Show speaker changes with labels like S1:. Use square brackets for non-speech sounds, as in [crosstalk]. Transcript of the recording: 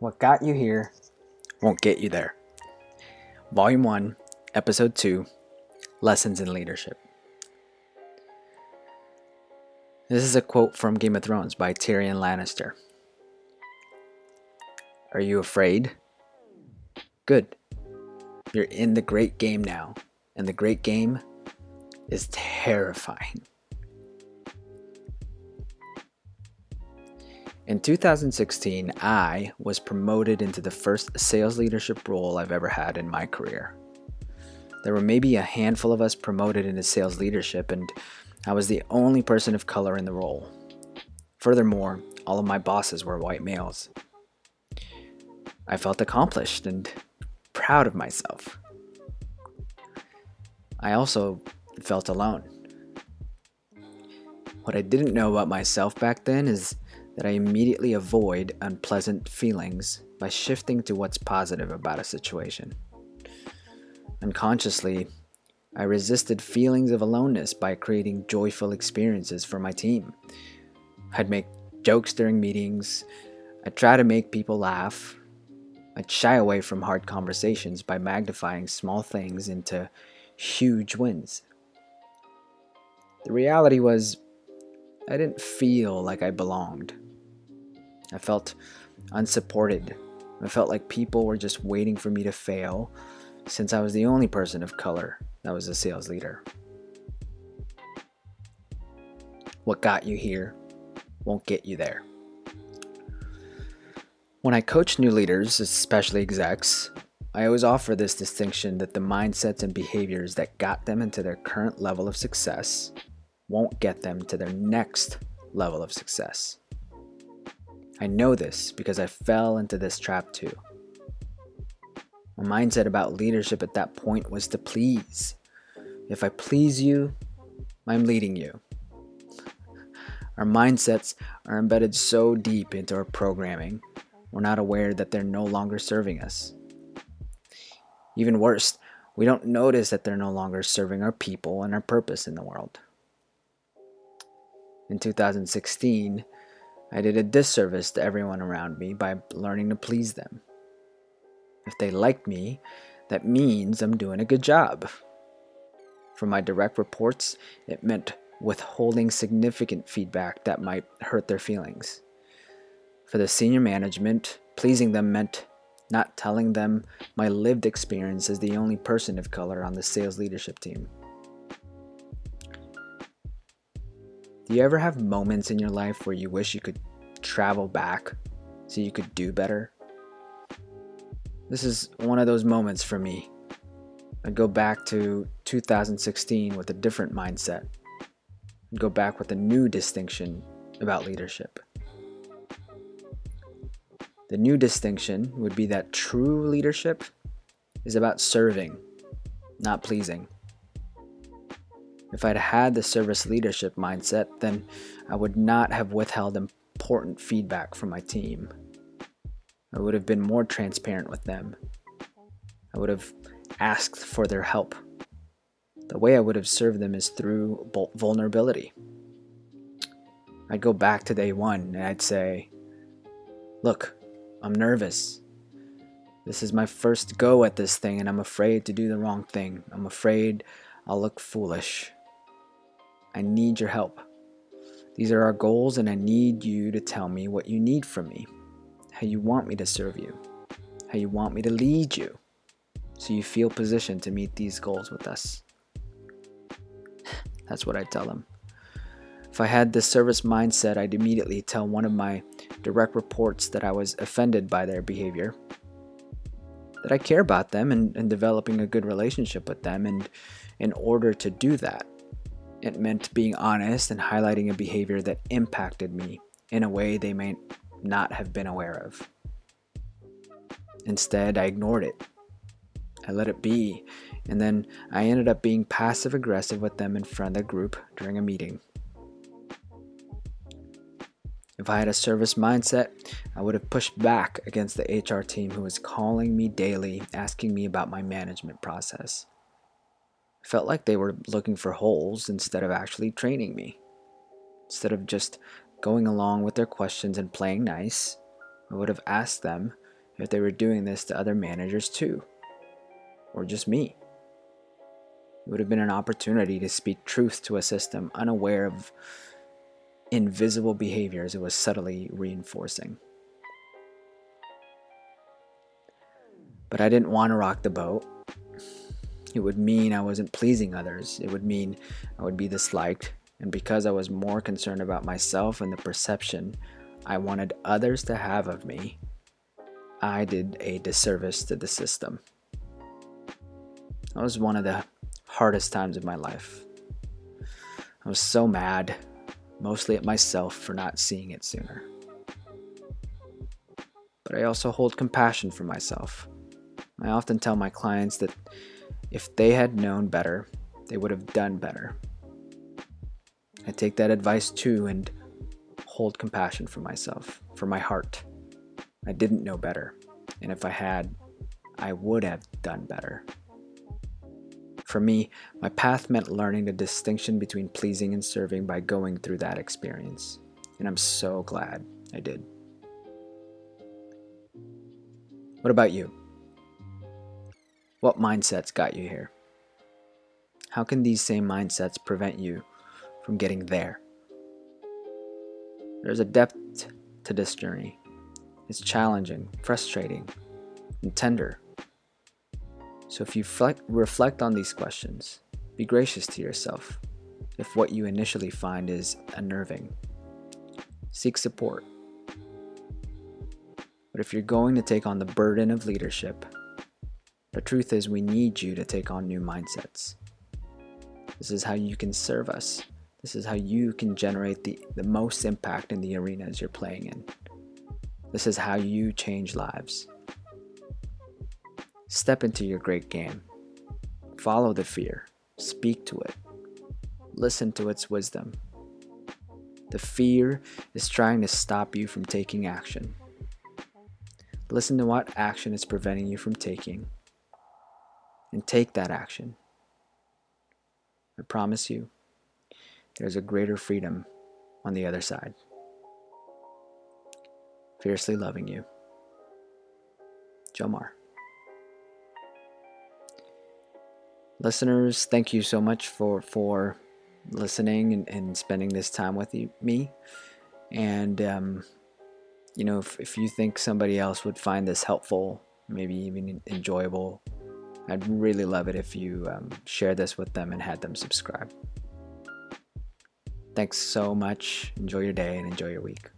S1: What got you here won't get you there. Volume 1, Episode 2 Lessons in Leadership. This is a quote from Game of Thrones by Tyrion Lannister. Are you afraid? Good. You're in the great game now, and the great game is terrifying. In 2016, I was promoted into the first sales leadership role I've ever had in my career. There were maybe a handful of us promoted into sales leadership, and I was the only person of color in the role. Furthermore, all of my bosses were white males. I felt accomplished and proud of myself. I also felt alone. What I didn't know about myself back then is that I immediately avoid unpleasant feelings by shifting to what's positive about a situation. Unconsciously, I resisted feelings of aloneness by creating joyful experiences for my team. I'd make jokes during meetings, I'd try to make people laugh, I'd shy away from hard conversations by magnifying small things into huge wins. The reality was, I didn't feel like I belonged. I felt unsupported. I felt like people were just waiting for me to fail since I was the only person of color that was a sales leader. What got you here won't get you there. When I coach new leaders, especially execs, I always offer this distinction that the mindsets and behaviors that got them into their current level of success won't get them to their next level of success. I know this because I fell into this trap too. My mindset about leadership at that point was to please. If I please you, I'm leading you. Our mindsets are embedded so deep into our programming, we're not aware that they're no longer serving us. Even worse, we don't notice that they're no longer serving our people and our purpose in the world. In 2016, I did a disservice to everyone around me by learning to please them. If they like me, that means I'm doing a good job. For my direct reports, it meant withholding significant feedback that might hurt their feelings. For the senior management, pleasing them meant not telling them my lived experience as the only person of color on the sales leadership team. Do you ever have moments in your life where you wish you could travel back so you could do better? This is one of those moments for me. I'd go back to 2016 with a different mindset. I'd go back with a new distinction about leadership. The new distinction would be that true leadership is about serving, not pleasing. If I'd had the service leadership mindset, then I would not have withheld important feedback from my team. I would have been more transparent with them. I would have asked for their help. The way I would have served them is through vulnerability. I'd go back to day one and I'd say, Look, I'm nervous. This is my first go at this thing, and I'm afraid to do the wrong thing. I'm afraid I'll look foolish. I need your help. These are our goals, and I need you to tell me what you need from me how you want me to serve you, how you want me to lead you, so you feel positioned to meet these goals with us. [sighs] That's what I tell them. If I had this service mindset, I'd immediately tell one of my direct reports that I was offended by their behavior, that I care about them and, and developing a good relationship with them. And in order to do that, it meant being honest and highlighting a behavior that impacted me in a way they may not have been aware of. Instead, I ignored it. I let it be, and then I ended up being passive aggressive with them in front of the group during a meeting. If I had a service mindset, I would have pushed back against the HR team who was calling me daily, asking me about my management process. Felt like they were looking for holes instead of actually training me. Instead of just going along with their questions and playing nice, I would have asked them if they were doing this to other managers too, or just me. It would have been an opportunity to speak truth to a system unaware of invisible behaviors it was subtly reinforcing. But I didn't want to rock the boat. It would mean I wasn't pleasing others. It would mean I would be disliked. And because I was more concerned about myself and the perception I wanted others to have of me, I did a disservice to the system. That was one of the hardest times of my life. I was so mad, mostly at myself for not seeing it sooner. But I also hold compassion for myself. I often tell my clients that if they had known better, they would have done better. I take that advice too and hold compassion for myself, for my heart. I didn't know better, and if I had, I would have done better. For me, my path meant learning the distinction between pleasing and serving by going through that experience, and I'm so glad I did. What about you? What mindsets got you here? How can these same mindsets prevent you from getting there? There's a depth to this journey. It's challenging, frustrating, and tender. So if you reflect on these questions, be gracious to yourself if what you initially find is unnerving. Seek support. But if you're going to take on the burden of leadership, the truth is, we need you to take on new mindsets. This is how you can serve us. This is how you can generate the, the most impact in the arenas you're playing in. This is how you change lives. Step into your great game. Follow the fear. Speak to it. Listen to its wisdom. The fear is trying to stop you from taking action. Listen to what action is preventing you from taking and take that action. I promise you, there's a greater freedom on the other side. Fiercely loving you, Jomar. Listeners, thank you so much for for listening and, and spending this time with you, me. And um, you know, if, if you think somebody else would find this helpful, maybe even enjoyable, I'd really love it if you um, share this with them and had them subscribe. Thanks so much. Enjoy your day and enjoy your week.